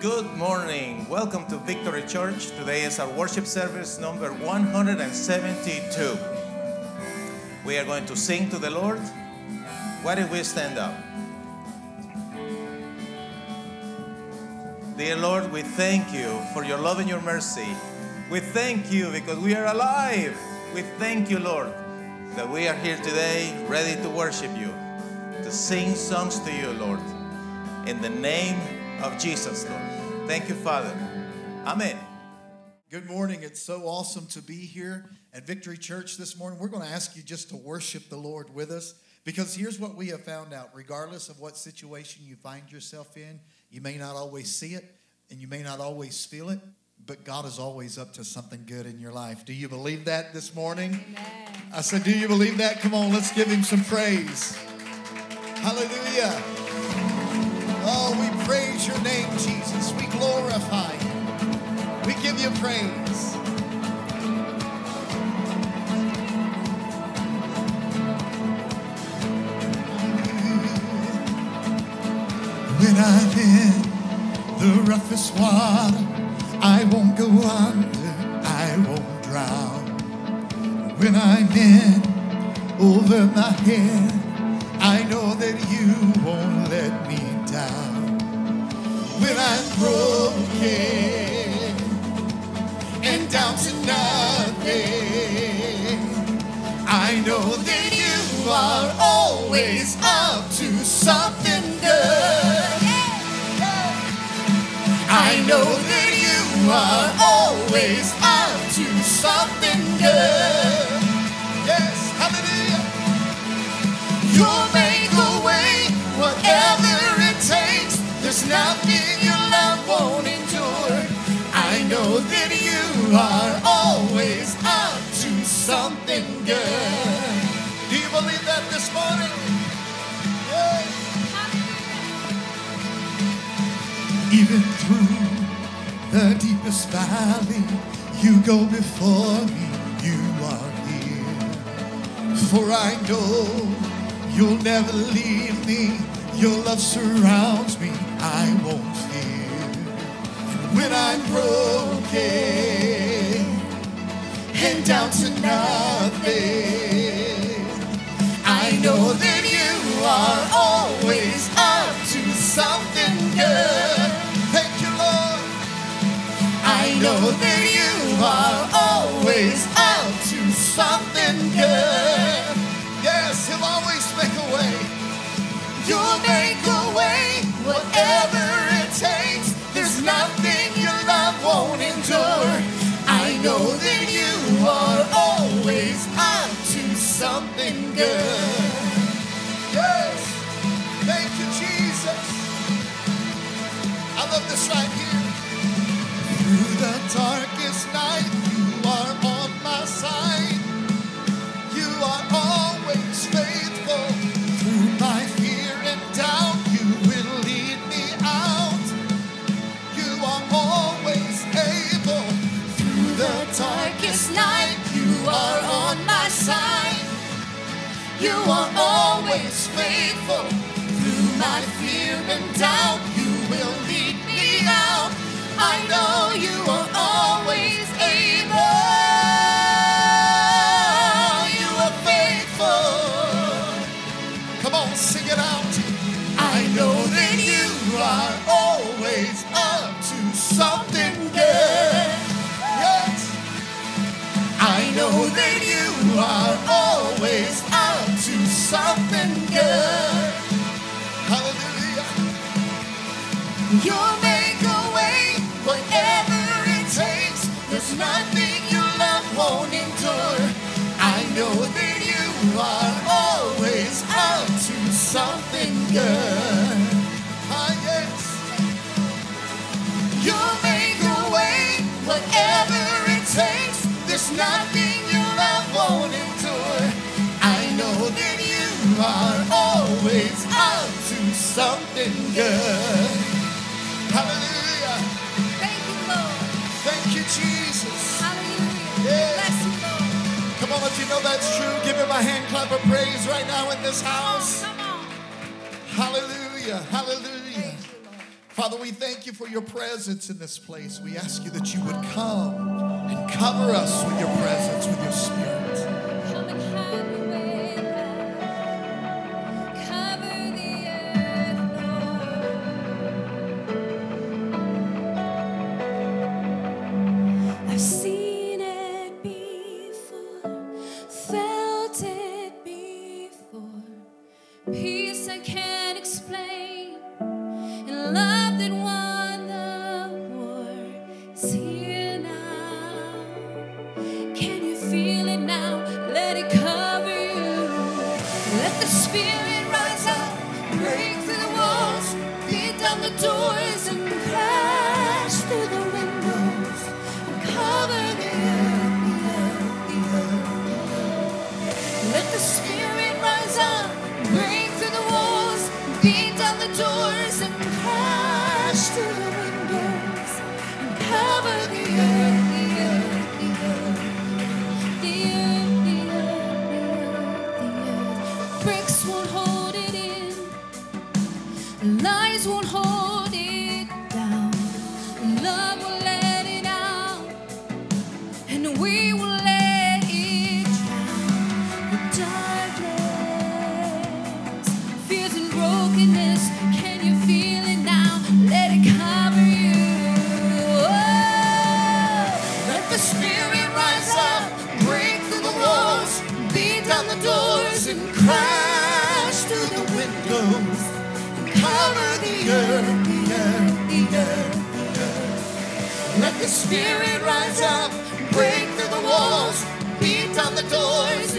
Good morning. Welcome to Victory Church. Today is our worship service number 172. We are going to sing to the Lord. Why don't we stand up? Dear Lord, we thank you for your love and your mercy. We thank you because we are alive. We thank you, Lord, that we are here today ready to worship you, to sing songs to you, Lord. In the name of Jesus, Lord. Thank you, Father. Amen. Good morning. It's so awesome to be here at Victory Church this morning. We're going to ask you just to worship the Lord with us because here's what we have found out regardless of what situation you find yourself in, you may not always see it and you may not always feel it, but God is always up to something good in your life. Do you believe that this morning? Amen. I said, Do you believe that? Come on, let's give him some praise. Hallelujah. Oh, we praise your name, Jesus. We glorify you. We give you praise. When I'm in the roughest water, I won't go under, I won't drown. When I'm in over my head, I know that you won't. When I'm broken and down to nothing, I know that you are always up to something good. I know that you are always up to something good. Yes, hallelujah. You'll make a way. There's nothing your love won't endure. I know that you are always up to something good. Do you believe that this morning? Yeah. Even through the deepest valley, you go before me, you are here. For I know you'll never leave me, your love surrounds me, I won't fear. When I'm broken and down to nothing, I know that you are always up to something good. Thank you, Lord. I know that you are always up to something good. Yes, He'll always make a way. You'll make a way, whatever it takes. There's nothing your love won't endure. I know that you are always up to something good. Come on, if you know that's true, give him a hand clap of praise right now in this house. Hallelujah. Hallelujah. Father, we thank you for your presence in this place. We ask you that you would come and cover us with your presence, with your spirit. and crash through the windows and cover the earth, the earth, the earth. Let the spirit rise up, break through the walls, beat down the doors.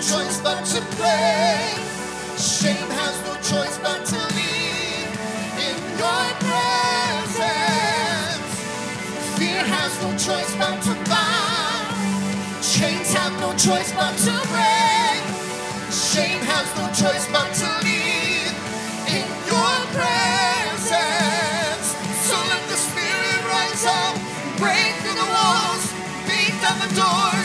choice but to play. Shame has no choice but to leave in your presence. Fear has no choice but to bow. Chains have no choice but to break. Shame has no choice but to leave in your presence. So let the spirit rise up, break through the walls, beat down the door.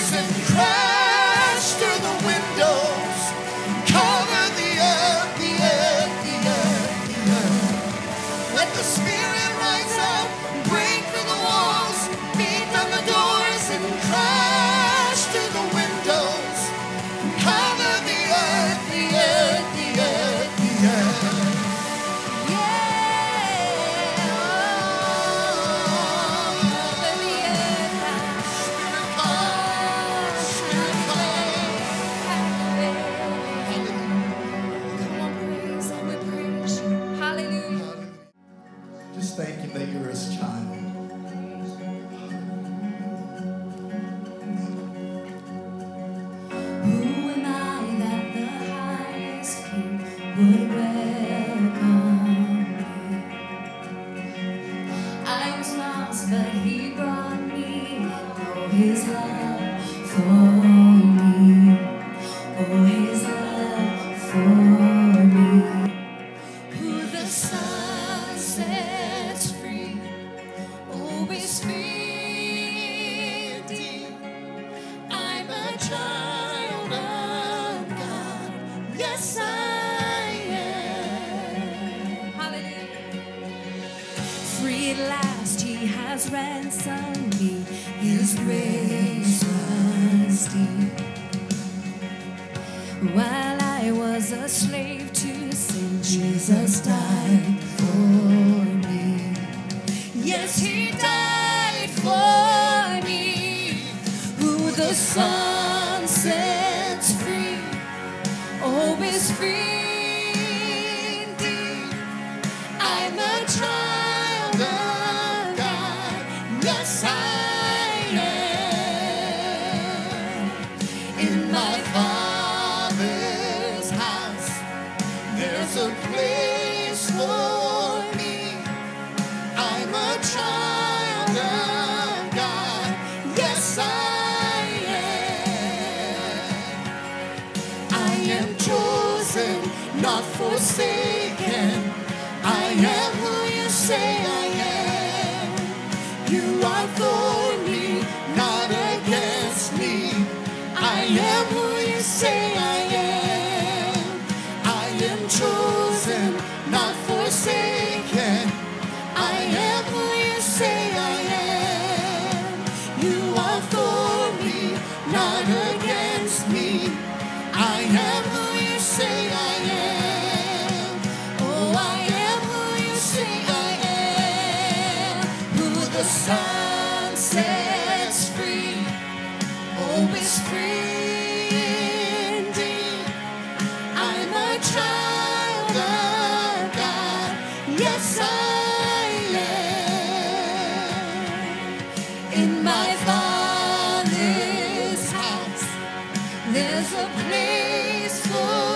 A place for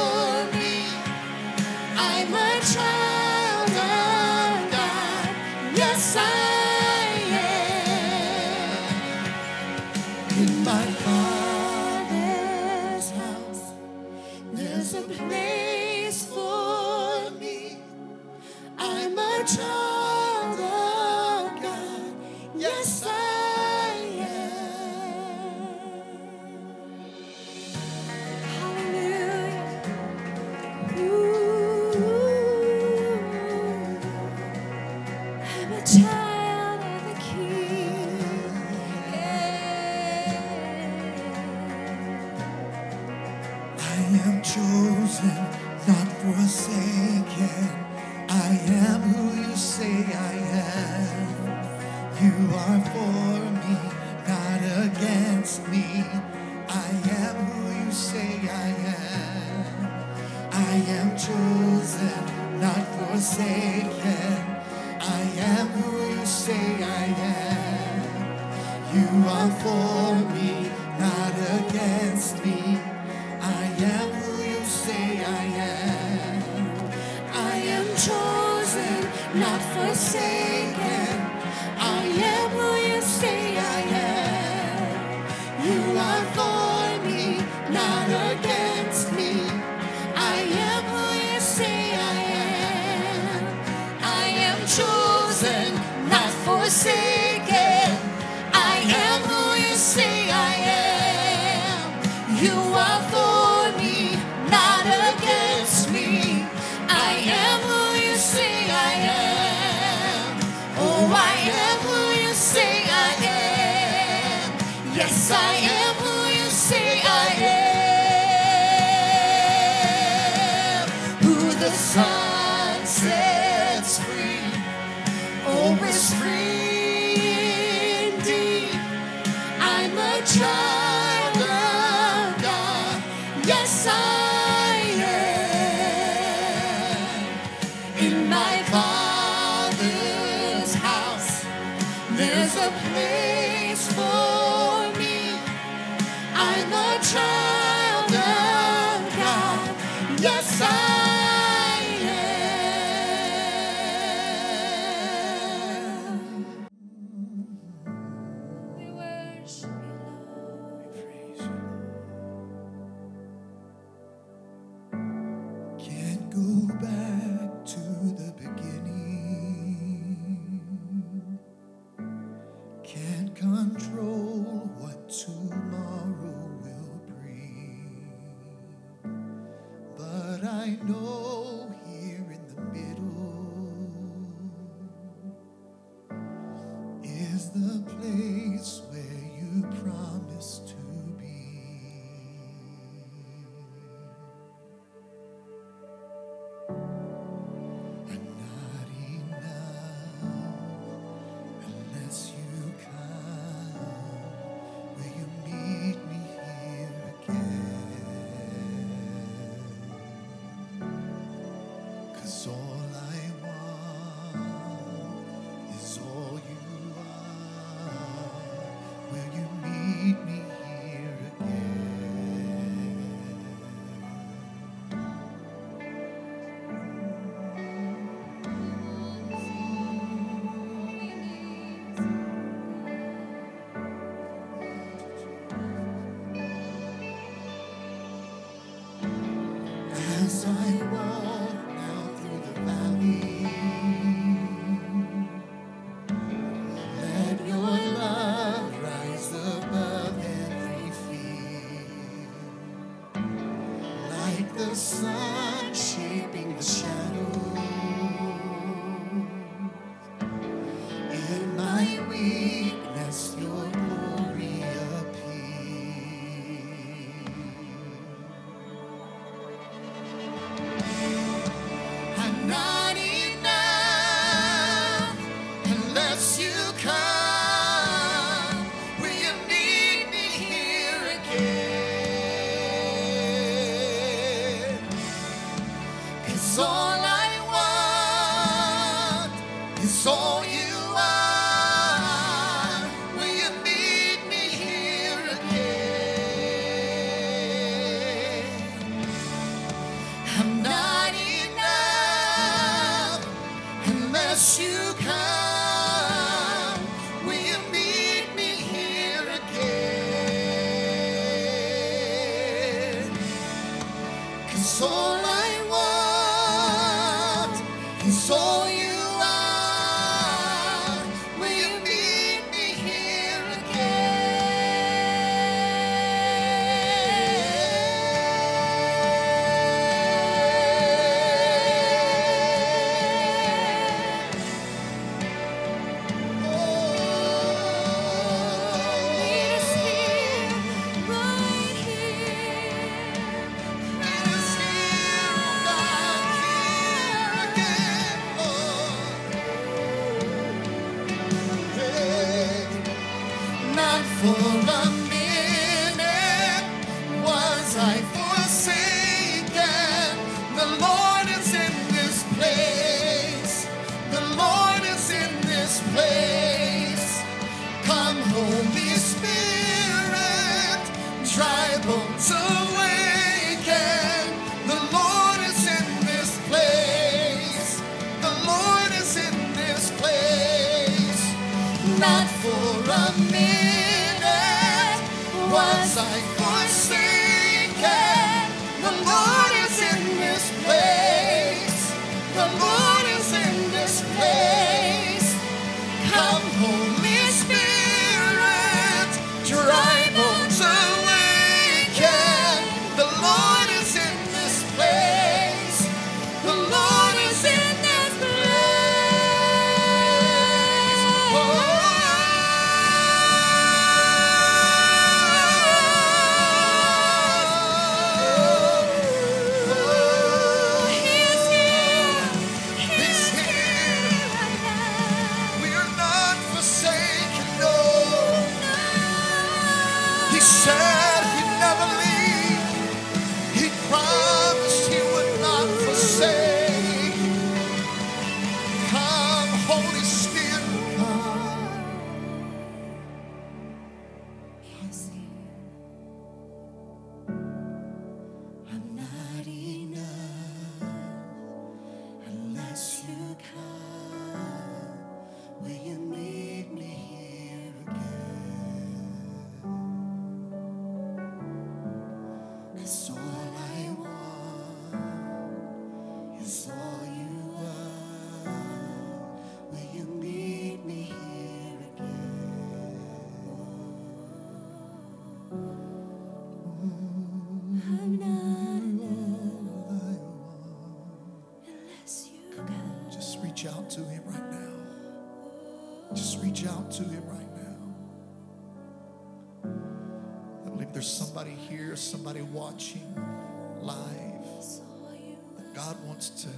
Wants to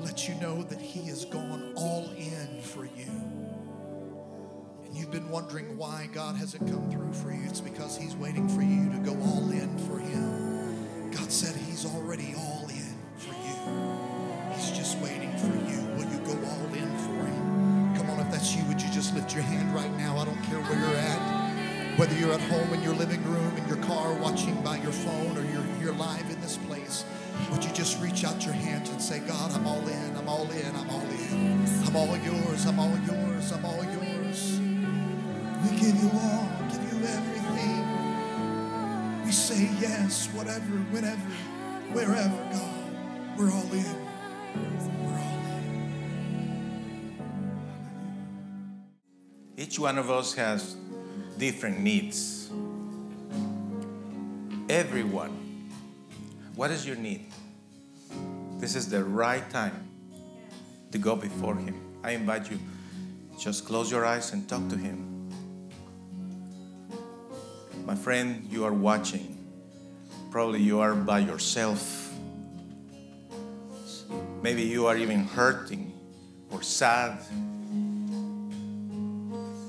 let you know that He has gone all in for you. And you've been wondering why God hasn't come through for you. It's because He's waiting for you to go all in for Him. God said He's already all in for you. He's just waiting for you. Will you go all in for Him? Come on, if that's you, would you just lift your hand right now? I don't care where you're at. Whether you're at home in your living room, in your car, watching by your phone, or you're here live in this place, would you just reach out your hands and say, God, I'm all in, I'm all in, I'm all in. I'm all yours, I'm all yours, I'm all yours. We give you all, give you everything. We say yes, whatever, whenever, wherever, God. We're all in. We're all in. Each one of us has different needs. Everyone. What is your need? This is the right time to go before Him. I invite you, Just close your eyes and talk to Him. My friend, you are watching. Probably you are by yourself. Maybe you are even hurting or sad.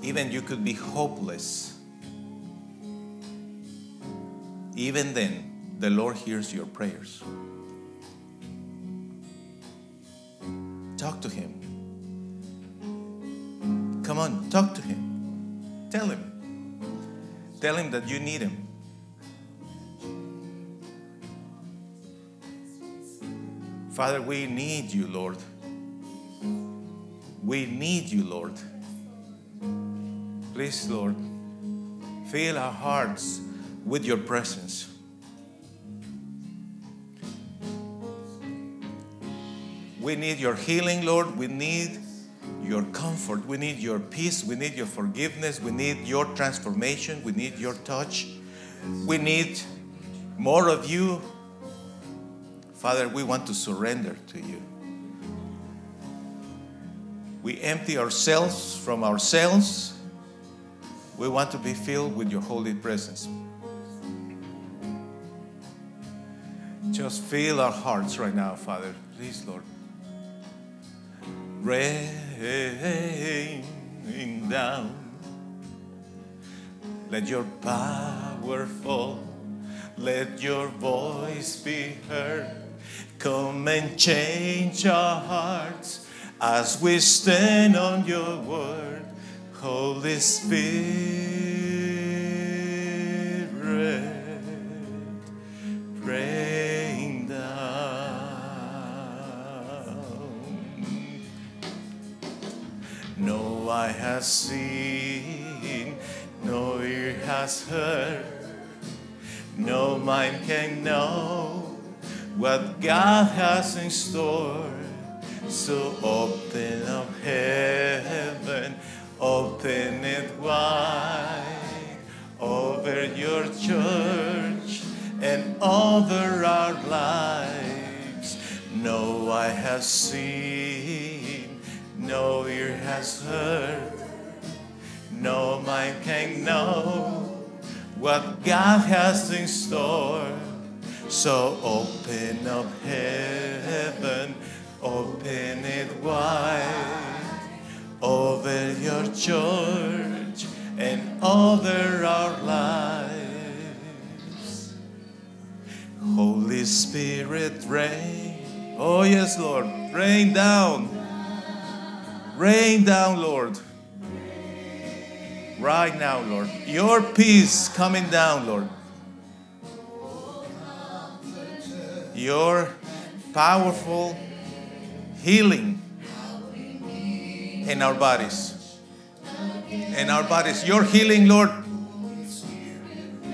Even you could be hopeless. Even then, the Lord hears your prayers. Talk to Him. Come on, talk to Him. Tell Him. Tell Him that you need Him. Father, we need you, Lord. We need you, Lord. Please, Lord, fill our hearts with your presence. We need your healing, Lord. We need your comfort. We need your peace. We need your forgiveness. We need your transformation. We need your touch. We need more of you. Father, we want to surrender to you. We empty ourselves from ourselves. We want to be filled with your holy presence. Just fill our hearts right now, Father. Please, Lord. Rain down. Let your power fall. Let your voice be heard. Come and change our hearts as we stand on your word. Holy Spirit, has seen, no ear has heard, no mind can know what God has in store. So open up heaven, open it wide over your church and over our lives. No eye has seen, no ear has heard, no mind can know what God has in store. So open up heaven, open it wide over your church and over our lives. Holy Spirit, rain. Oh, yes, Lord. Rain down. Rain down, Lord. Right now, Lord. Your peace coming down, Lord. Your powerful healing in our bodies. In our bodies. Your healing, Lord.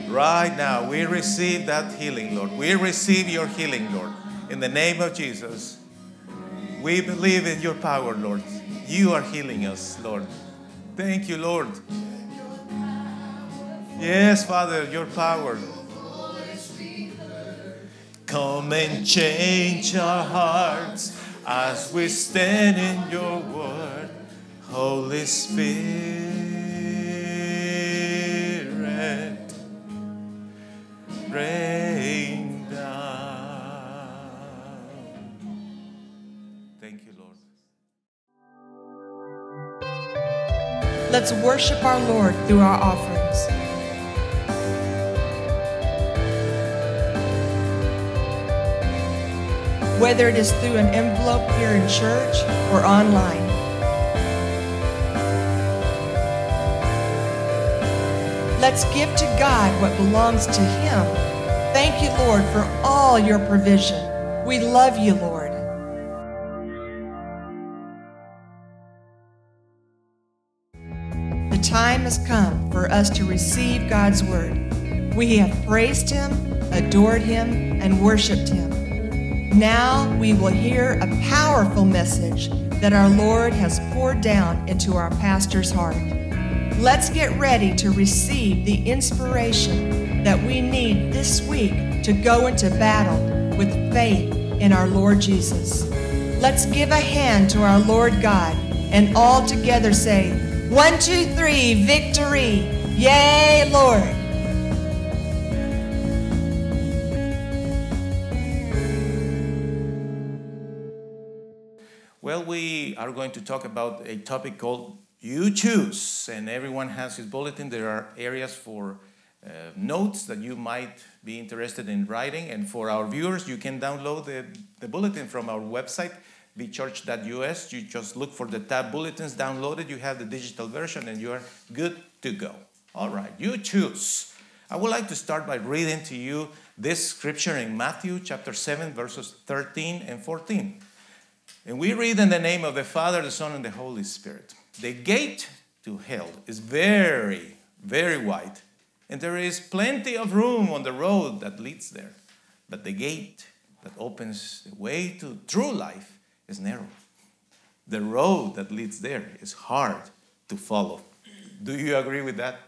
Right now, we receive that healing, Lord. We receive your healing, Lord. In the name of Jesus. We believe in your power, Lord. You are healing us, Lord. Thank you, Lord. Yes, Father, your power. Come and change our hearts as we stand in your word. Holy Spirit, rain down. Thank you, Lord. Let's worship our Lord through our offerings. Whether it is through an envelope here in church or online. Let's give to God what belongs to Him. Thank you, Lord, for all your provision. We love you, Lord. Has come for us to receive God's word. We have praised Him, adored Him, and worshiped Him. Now we will hear a powerful message that our Lord has poured down into our pastor's heart. Let's get ready to receive the inspiration that we need this week to go into battle with faith in our Lord Jesus. Let's give a hand to our Lord God and all together say, One, two, three, victory! Yay, Lord! Well, we are going to talk about a topic called You Choose, and everyone has his bulletin. There are areas for uh, notes that you might be interested in writing, and for our viewers, you can download the, the bulletin from our website, bchurch.us. You just look for the tab bulletins, download it, you have the digital version, and you are good to go. All right, you choose. I would like to start by reading to you this scripture in Matthew chapter 7, verses 13 and 14. And we read in the name of the Father, the Son, and the Holy Spirit. The gate to hell is very, very wide, and there is plenty of room on the road that leads there. But the gate that opens the way to true life is narrow. The road that leads there is hard to follow. Do you agree with that?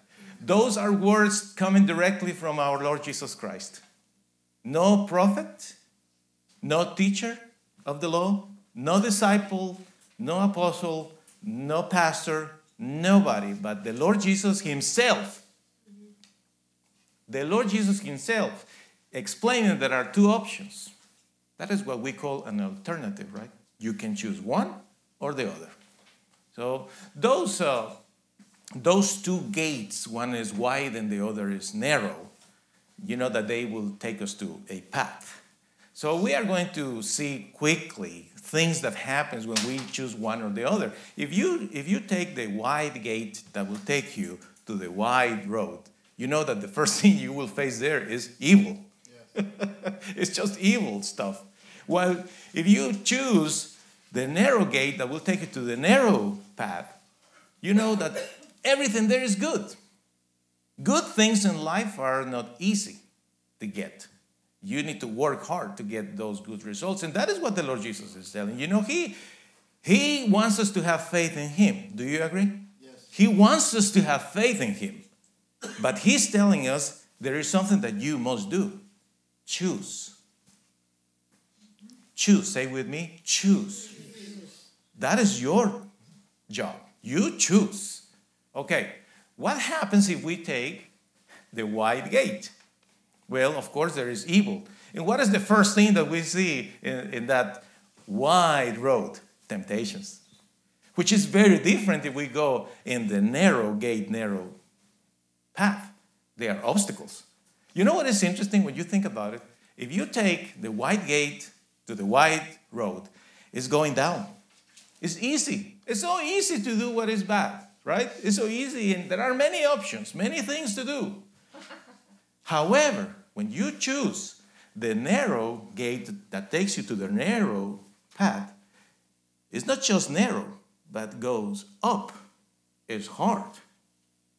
Those are words coming directly from our Lord Jesus Christ. No prophet, no teacher of the law, no disciple, no apostle, no pastor, nobody, but the Lord Jesus Himself. The Lord Jesus Himself explaining there are two options. That is what we call an alternative, right? You can choose one or the other. So those, uh, those two gates, one is wide and the other is narrow, you know that they will take us to a path. So we are going to see quickly things that happens when we choose one or the other. If you if you take the wide gate that will take you to the wide road, you know that the first thing you will face there is evil. Yes. it's just evil stuff. While if you choose the narrow gate that will take you to the narrow path, you know that everything there is good. Good things in life are not easy to get. You need to work hard to get those good results and that is what the lord jesus is telling. You know he he wants us to have faith in him. Do you agree? Yes. he wants us to have faith in him but he's telling us there is something that you must do. Choose choose say with me choose that is your job you choose okay what happens if we take the wide gate well, of course, there is evil. And what is the first thing that we see in, in that wide road? Temptations. Which is very different if we go in the narrow gate, narrow path. They are obstacles. You know what is interesting when you think about it? If you take the wide gate to the wide road, it's going down. It's easy. It's so easy to do what is bad, right? It's so easy, and there are many options, many things to do. However, when you choose the narrow gate that takes you to the narrow path, it's not just narrow, but goes up. It's hard.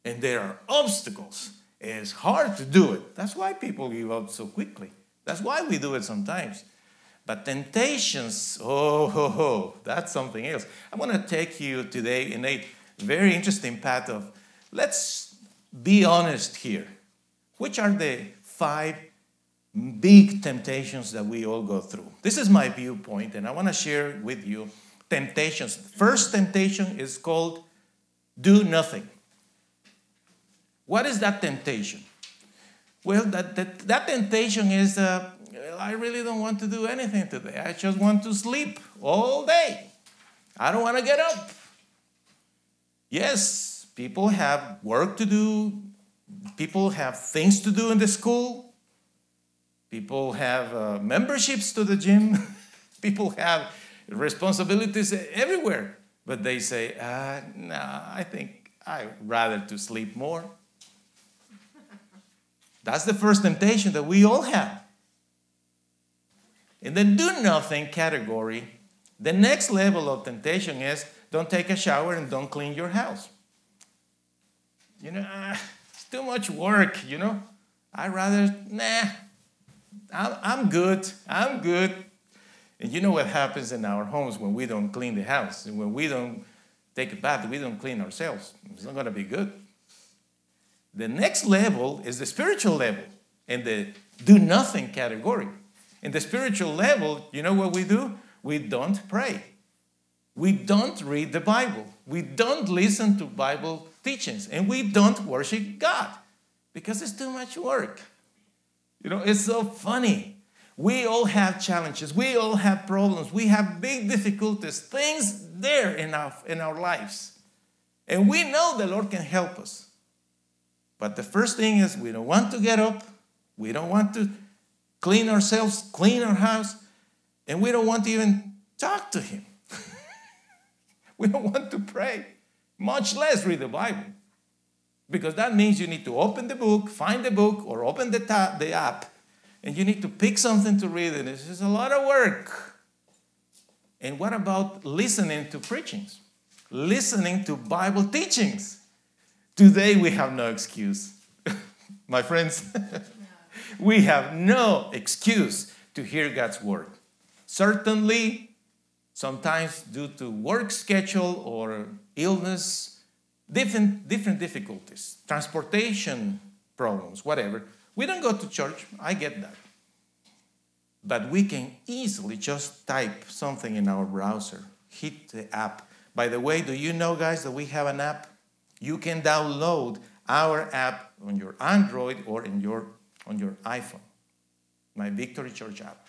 And there are obstacles. It's hard to do it. That's why people give up so quickly. That's why we do it sometimes. But temptations, oh, ho, ho, that's something else. I want to take you today in a very interesting path of let's be honest here. Which are the five big temptations that we all go through. This is my viewpoint, and I want to share with you temptations. First temptation is called do nothing. What is that temptation? Well, that, that, that temptation is uh, I really don't want to do anything today. I just want to sleep all day. I don't want to get up. Yes, people have work to do, people have things to do in the school. People have uh, memberships to the gym. People have responsibilities everywhere. But they say, uh, nah, I think I'd rather to sleep more. That's the first temptation that we all have. In the do nothing category, the next level of temptation is don't take a shower and don't clean your house. You know, uh, it's too much work, you know. I'd rather, nah, I'm, good. I'm good. And you know what happens in our homes when we don't clean the house and when we don't take a bath, we don't clean ourselves. It's not going to be good. The next level is the spiritual level in the do nothing category. In the spiritual level, you know what we do? We don't pray. we don't read the Bible. We don't listen to Bible teachings. And we don't worship God because it's too much work. You know, it's so funny. We all have challenges. We all have problems. We have big difficulties, things there in our, in our lives. And we know the Lord can help us. But the first thing is we don't want to get up. We don't want to clean ourselves, clean our house, and we don't want to even talk to Him. we don't want to pray, much less read the Bible. Because that means you need to open the book, find the book, or open the, ta- the app, and you need to pick something to read, and it's just a lot of work. And what about listening to preachings? Listening to Bible teachings? Today we have no excuse. My friends, we have no excuse to hear God's word. Certainly, sometimes due to work schedule or illness, different, different difficulties, transportation problems, whatever. We don't go to church, I get that. But we can easily just type something in our browser, hit the app. By the way, do you know, guys, that we have an app? You can download our app on your Android or in your, on your iPhone, my Victory Church app.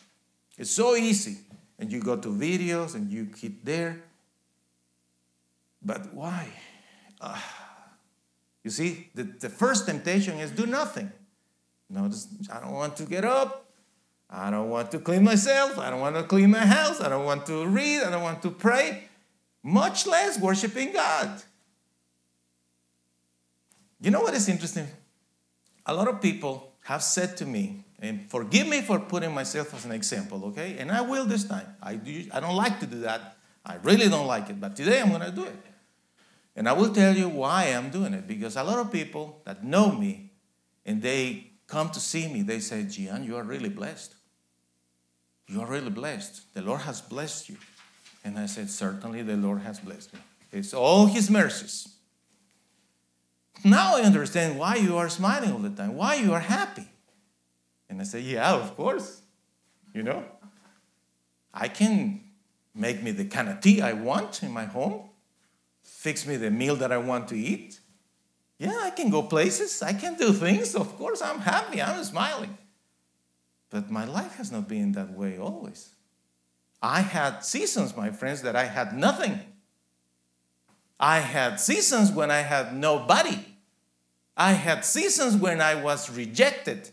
It's so easy. And you go to videos and you hit there. But why? Uh, you see, the, the first temptation is do nothing. Notice, I don't want to get up. I don't want to clean myself. I don't want to clean my house. I don't want to read. I don't want to pray, much less worshiping God. You know what is interesting? A lot of people have said to me, and forgive me for putting myself as an example, okay? And I will this time. I, do, I don't like to do that. I really don't like it, but today I'm going to do it. And I will tell you why I'm doing it. Because a lot of people that know me and they come to see me, they say, Gian, you are really blessed. You are really blessed. The Lord has blessed you. And I said, Certainly the Lord has blessed me. It's all His mercies. Now I understand why you are smiling all the time, why you are happy. And I say, Yeah, of course. You know, I can make me the kind of tea I want in my home, fix me the meal that I want to eat. Yeah, I can go places, I can do things. Of course, I'm happy, I'm smiling. But my life has not been that way always. I had seasons, my friends, that I had nothing. I had seasons when I had nobody. I had seasons when I was rejected.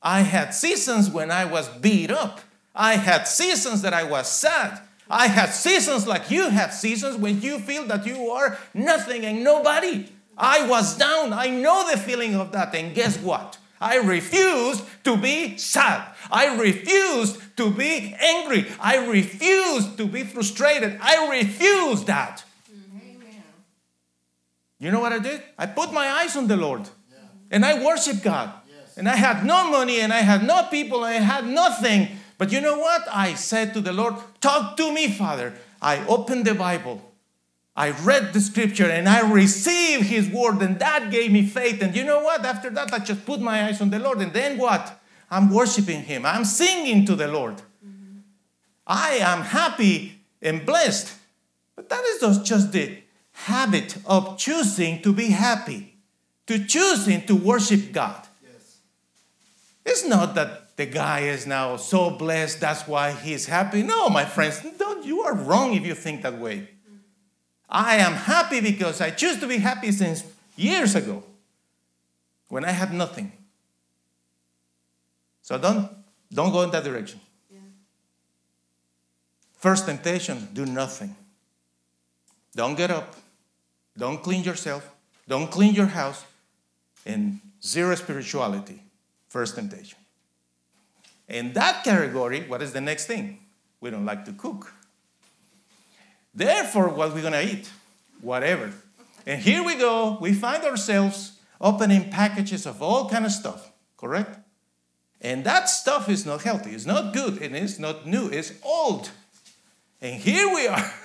I had seasons when I was beat up. I had seasons that I was sad. I had seasons like you have seasons when you feel that you are nothing and nobody. I was down. I know the feeling of that. And guess what? I refused to be sad. I refused to be angry. I refused to be frustrated. I refused that. You know what I did? I put my eyes on the Lord and I worship God. And I had no money and I had no people and I had nothing. But you know what? I said to the Lord, Talk to me, Father. I opened the Bible. I read the scripture and I received his word, and that gave me faith. And you know what? After that, I just put my eyes on the Lord. And then what? I'm worshiping him. I'm singing to the Lord. Mm-hmm. I am happy and blessed. But that is just the habit of choosing to be happy, to choosing to worship God. It's not that the guy is now so blessed, that's why he's happy. No, my friends, don't, you are wrong if you think that way. I am happy because I choose to be happy since years ago when I had nothing. So don't, don't go in that direction. First temptation do nothing. Don't get up. Don't clean yourself. Don't clean your house. And zero spirituality. First temptation. In that category, what is the next thing? We don't like to cook. Therefore, what we're gonna eat? Whatever. And here we go, we find ourselves opening packages of all kind of stuff, correct? And that stuff is not healthy, it's not good, and it's not new, it's old. And here we are.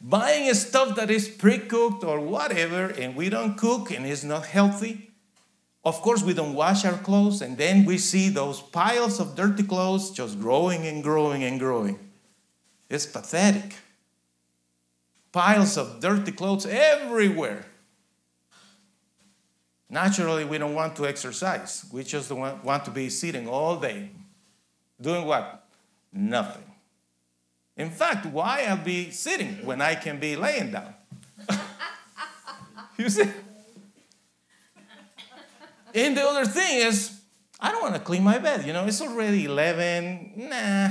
Buying stuff that is pre-cooked or whatever, and we don't cook and it's not healthy. Of course, we don't wash our clothes, and then we see those piles of dirty clothes just growing and growing and growing. It's pathetic. Piles of dirty clothes everywhere. Naturally, we don't want to exercise. We just want to be sitting all day. Doing what? Nothing. In fact, why I'll be sitting when I can be laying down? you see? And the other thing is, I don't want to clean my bed. You know, it's already 11. Nah.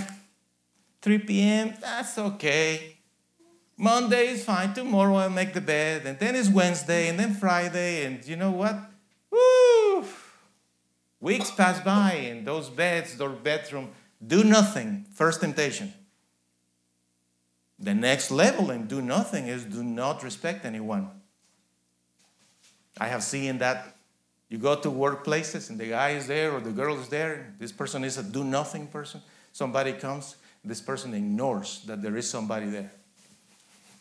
3 p.m. That's okay. Monday is fine. Tomorrow I'll make the bed. And then it's Wednesday and then Friday. And you know what? Woo! Weeks pass by and those beds, or bedroom, do nothing. First temptation. The next level in do nothing is do not respect anyone. I have seen that you go to workplaces and the guy is there or the girl is there. This person is a do nothing person. Somebody comes, this person ignores that there is somebody there.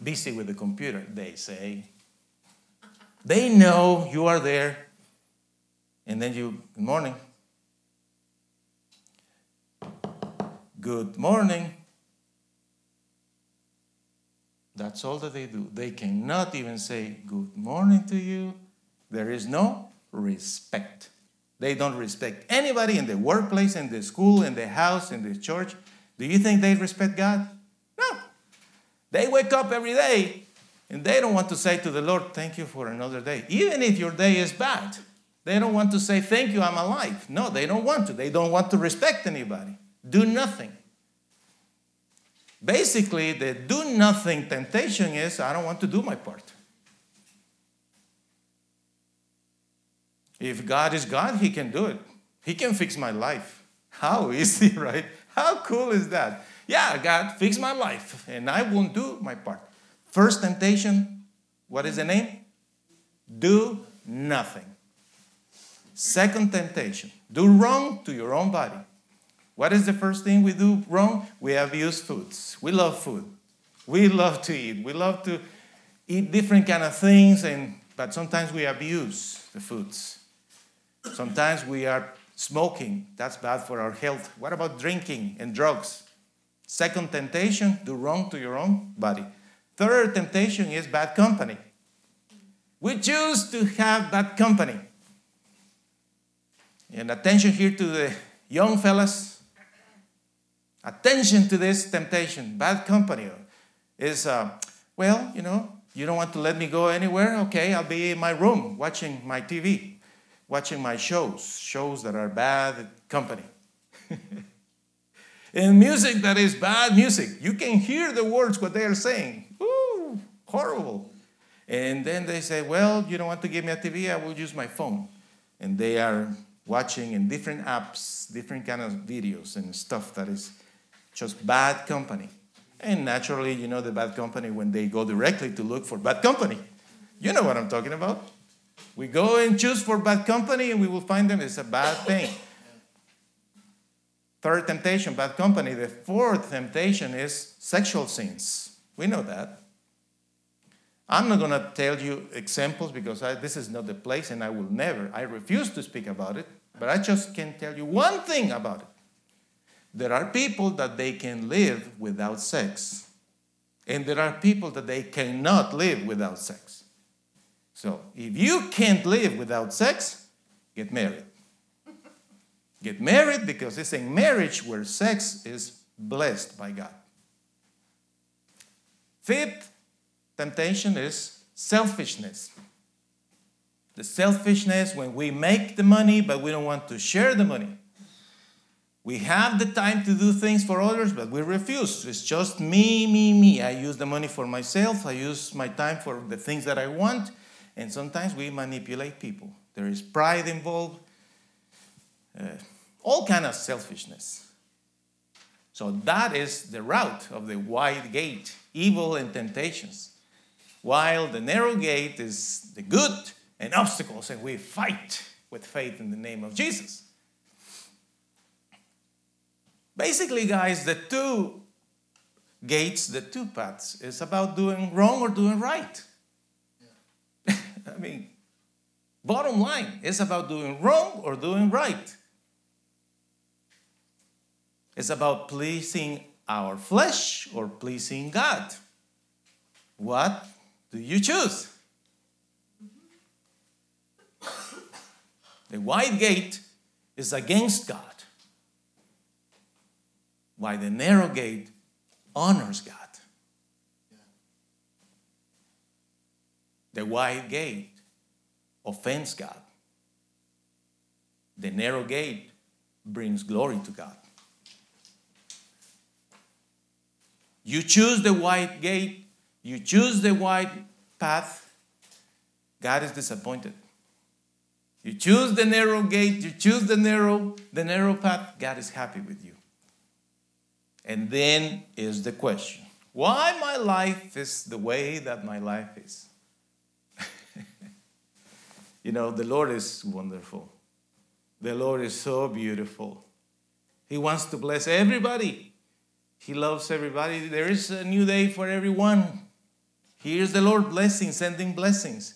Busy with the computer, they say. They know you are there. And then you, good morning. Good morning. That's all that they do. They cannot even say good morning to you. There is no respect. They don't respect anybody in the workplace, in the school, in the house, in the church. Do you think they respect God? No. They wake up every day and they don't want to say to the Lord, Thank you for another day. Even if your day is bad, they don't want to say, Thank you, I'm alive. No, they don't want to. They don't want to respect anybody. Do nothing. Basically, the do nothing temptation is I don't want to do my part. If God is God, He can do it. He can fix my life. How easy, right? How cool is that? Yeah, God, fix my life, and I won't do my part. First temptation, what is the name? Do nothing. Second temptation, do wrong to your own body. What is the first thing we do wrong? We abuse foods. We love food. We love to eat. We love to eat different kind of things, and but sometimes we abuse the foods. Sometimes we are smoking. That's bad for our health. What about drinking and drugs? Second temptation, do wrong to your own body. Third temptation is bad company. We choose to have bad company. And attention here to the young fellas. Attention to this temptation. Bad company is, uh, well, you know, you don't want to let me go anywhere? Okay, I'll be in my room watching my TV, watching my shows, shows that are bad company. in music that is bad music. You can hear the words, what they are saying. Ooh, horrible. And then they say, well, you don't want to give me a TV, I will use my phone. And they are watching in different apps, different kind of videos and stuff that is just bad company. And naturally, you know the bad company when they go directly to look for bad company. You know what I'm talking about. We go and choose for bad company and we will find them. It's a bad thing. Third temptation, bad company. The fourth temptation is sexual sins. We know that. I'm not going to tell you examples because I, this is not the place and I will never, I refuse to speak about it, but I just can tell you one thing about it. There are people that they can live without sex, and there are people that they cannot live without sex. So if you can't live without sex, get married. Get married because it's a marriage where sex is blessed by God. Fifth temptation is selfishness. The selfishness when we make the money, but we don't want to share the money. We have the time to do things for others, but we refuse. It's just me, me, me. I use the money for myself. I use my time for the things that I want. And sometimes we manipulate people. There is pride involved, uh, all kind of selfishness. So that is the route of the wide gate, evil and temptations. While the narrow gate is the good and obstacles, and we fight with faith in the name of Jesus. Basically, guys, the two gates, the two paths, is about doing wrong or doing right. I mean, bottom line, it's about doing wrong or doing right. It's about pleasing our flesh or pleasing God? What do you choose? The wide gate is against God, while the narrow gate honors God. The wide gate offends God. The narrow gate brings glory to God. You choose the wide gate, you choose the wide path, God is disappointed. You choose the narrow gate, you choose the narrow, the narrow path, God is happy with you. And then is the question why my life is the way that my life is? you know, the Lord is wonderful. The Lord is so beautiful. He wants to bless everybody. He loves everybody. There is a new day for everyone. Here's the Lord blessing, sending blessings.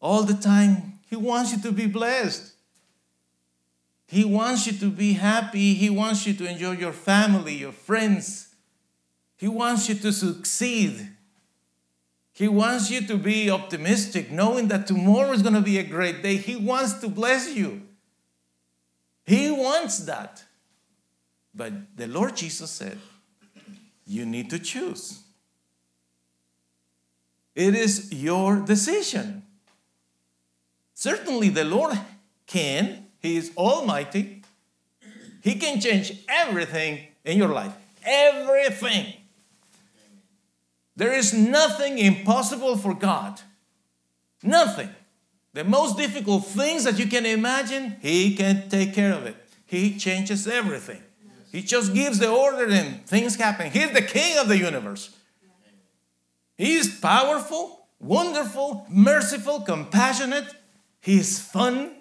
All the time, He wants you to be blessed. He wants you to be happy. He wants you to enjoy your family, your friends. He wants you to succeed. He wants you to be optimistic, knowing that tomorrow is going to be a great day. He wants to bless you. He wants that. But the Lord Jesus said, You need to choose. It is your decision. Certainly, the Lord can, He is Almighty. He can change everything in your life. Everything. There is nothing impossible for God. Nothing. The most difficult things that you can imagine, He can take care of it. He changes everything. He just gives the order and things happen. He's the king of the universe. He is powerful, wonderful, merciful, compassionate. He's fun.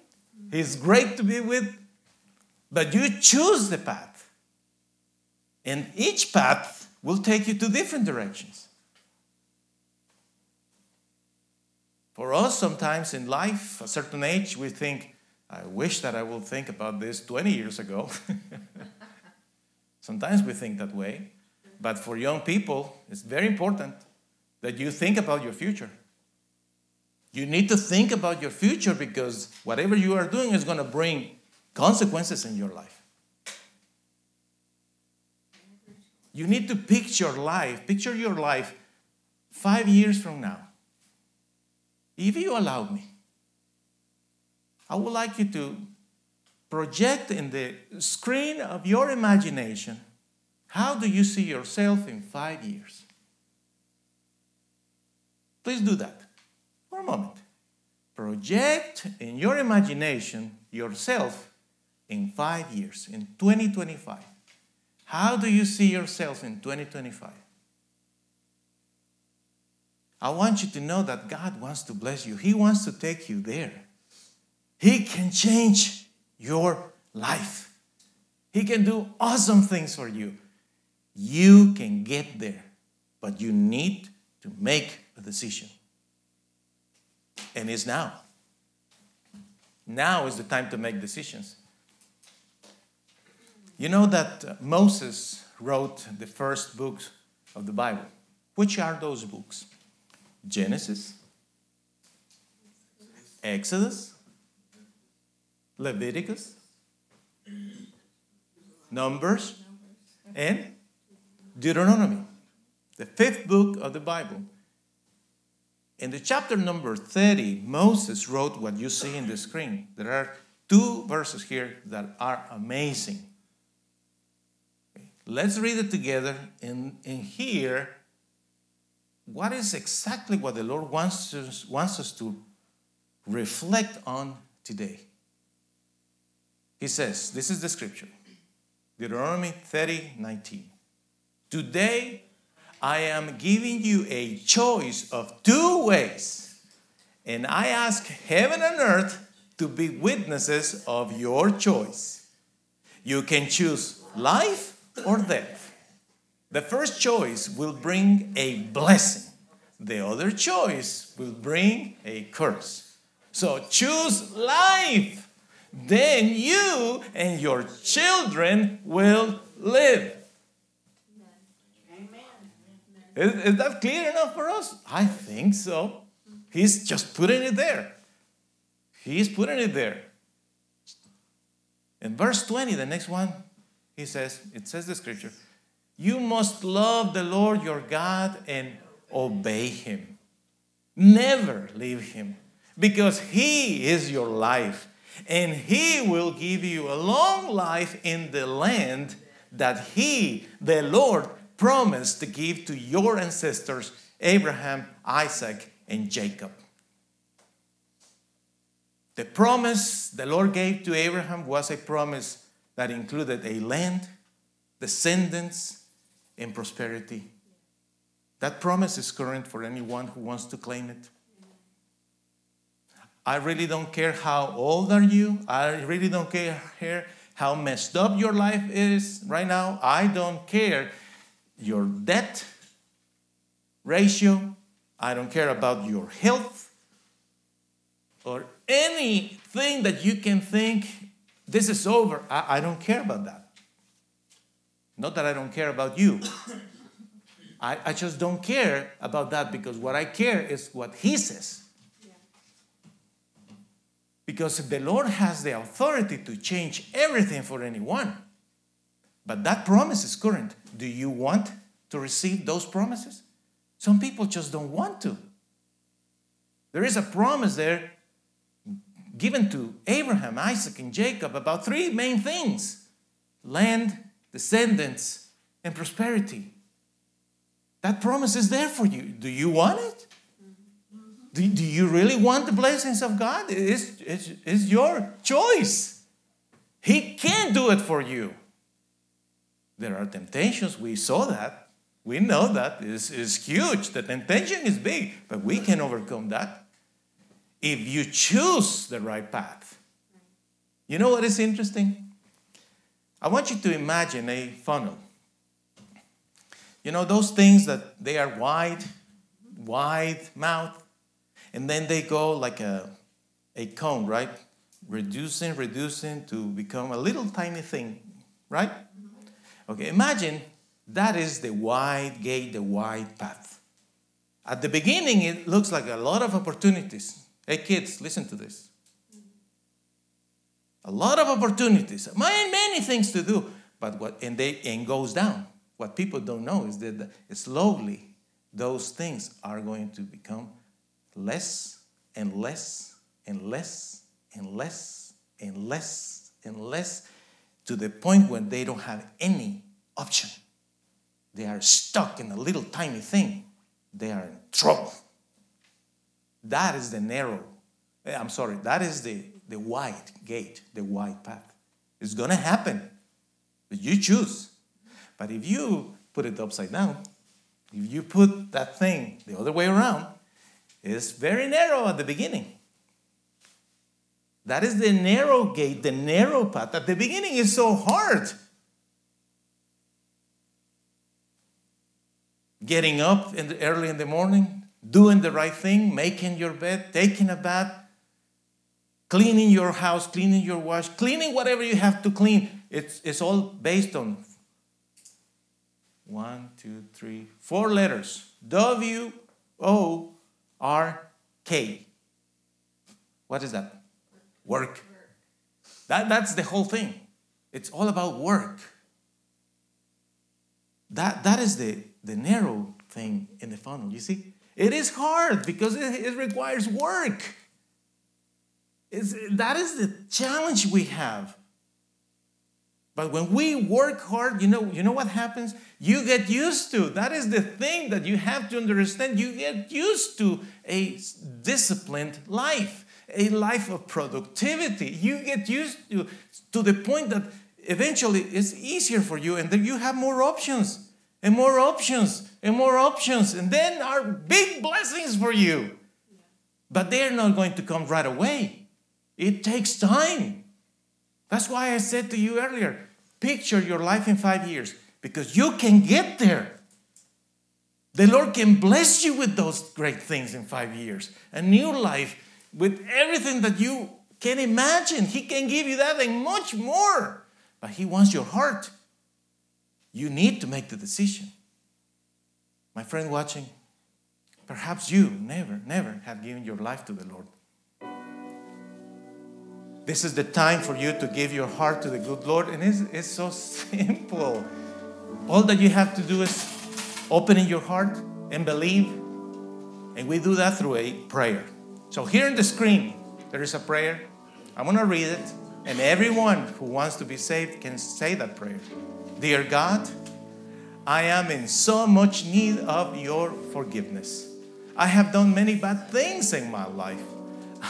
He's great to be with. But you choose the path. And each path will take you to different directions. For us, sometimes in life, a certain age, we think, I wish that I would think about this 20 years ago. sometimes we think that way. But for young people, it's very important that you think about your future. You need to think about your future because whatever you are doing is going to bring consequences in your life. You need to picture life, picture your life five years from now. If you allow me, I would like you to project in the screen of your imagination how do you see yourself in five years? Please do that for a moment. Project in your imagination yourself in five years, in 2025. How do you see yourself in 2025? I want you to know that God wants to bless you. He wants to take you there. He can change your life. He can do awesome things for you. You can get there, but you need to make a decision. And is now. Now is the time to make decisions. You know that uh, Moses wrote the first books of the Bible. Which are those books? Genesis, Exodus, Leviticus, Numbers, and Deuteronomy, the fifth book of the Bible. In the chapter number 30, Moses wrote what you see in the screen. There are two verses here that are amazing. Let's read it together and, and hear what is exactly what the Lord wants us, wants us to reflect on today. He says, This is the scripture Deuteronomy 30 19. Today I am giving you a choice of two ways, and I ask heaven and earth to be witnesses of your choice. You can choose life or death. The first choice will bring a blessing, the other choice will bring a curse. So choose life. Then you and your children will live. Is, is that clear enough for us? I think so. He's just putting it there. He's putting it there. In verse 20, the next one, he says, it says the scripture, you must love the Lord your God and obey him. Never leave him because he is your life and he will give you a long life in the land that he, the Lord, promised to give to your ancestors, Abraham, Isaac, and Jacob. The promise the Lord gave to Abraham was a promise that included a land, descendants, and prosperity. That promise is current for anyone who wants to claim it. I really don't care how old are you. I really don't care how messed up your life is right now. I don't care your debt ratio. I don't care about your health or anything that you can think this is over. I, I don't care about that. Not that I don't care about you. I, I just don't care about that because what I care is what He says. Because the Lord has the authority to change everything for anyone. But that promise is current. Do you want to receive those promises? Some people just don't want to. There is a promise there given to Abraham, Isaac, and Jacob about three main things land, descendants, and prosperity. That promise is there for you. Do you want it? Do, do you really want the blessings of God? It's, it's, it's your choice. He can't do it for you. There are temptations. We saw that. We know that is is huge. The temptation is big, but we can overcome that if you choose the right path. You know what is interesting? I want you to imagine a funnel. You know those things that they are wide, wide mouth, and then they go like a, a cone, right? Reducing, reducing to become a little tiny thing, right? Okay, imagine that is the wide gate, the wide path. At the beginning, it looks like a lot of opportunities. Hey, kids, listen to this. A lot of opportunities, many, many things to do, but what and they and goes down. What people don't know is that slowly those things are going to become less and less and less and less and less and less to the point where they don't have any option. They are stuck in a little tiny thing. They are in trouble. That is the narrow, eh, I'm sorry, that is the, the wide gate, the wide path. It's going to happen. But you choose. But if you put it upside down, if you put that thing the other way around, it's very narrow at the beginning. That is the narrow gate, the narrow path. At the beginning is so hard. Getting up in the, early in the morning, doing the right thing, making your bed, taking a bath, cleaning your house, cleaning your wash, cleaning whatever you have to clean. It's, it's all based on one, two, three, four letters W O R K. What is that? Work. That, that's the whole thing. It's all about work. That, that is the, the narrow thing in the funnel. You see? It is hard because it, it requires work. It's, that is the challenge we have. But when we work hard, you know, you know what happens? You get used to. That is the thing that you have to understand. You get used to a disciplined life, a life of productivity. You get used to to the point that eventually it's easier for you and then you have more options and more options and more options and then are big blessings for you. But they're not going to come right away. It takes time. That's why I said to you earlier picture your life in five years because you can get there. The Lord can bless you with those great things in five years. A new life with everything that you can imagine. He can give you that and much more. But He wants your heart. You need to make the decision. My friend watching, perhaps you never, never have given your life to the Lord. This is the time for you to give your heart to the good Lord, and it's, it's so simple. All that you have to do is open your heart and believe, and we do that through a prayer. So, here on the screen, there is a prayer. I'm going to read it, and everyone who wants to be saved can say that prayer. Dear God, I am in so much need of your forgiveness. I have done many bad things in my life.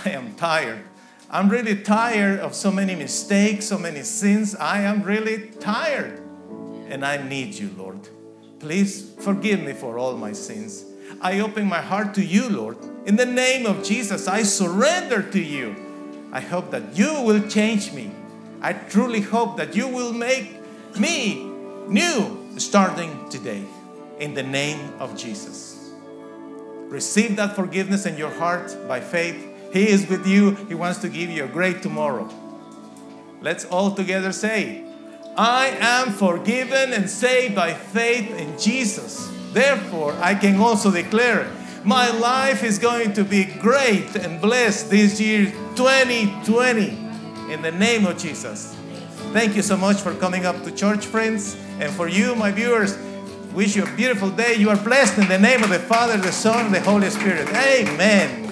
I am tired. I'm really tired of so many mistakes, so many sins. I am really tired. And I need you, Lord. Please forgive me for all my sins. I open my heart to you, Lord. In the name of Jesus, I surrender to you. I hope that you will change me. I truly hope that you will make me new starting today. In the name of Jesus. Receive that forgiveness in your heart by faith. He is with you. He wants to give you a great tomorrow. Let's all together say, I am forgiven and saved by faith in Jesus. Therefore, I can also declare my life is going to be great and blessed this year 2020 in the name of Jesus. Thank you so much for coming up to church, friends. And for you, my viewers, wish you a beautiful day. You are blessed in the name of the Father, the Son, the Holy Spirit. Amen.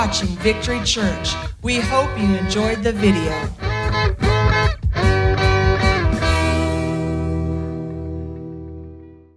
Watching Victory Church. We hope you enjoyed the video.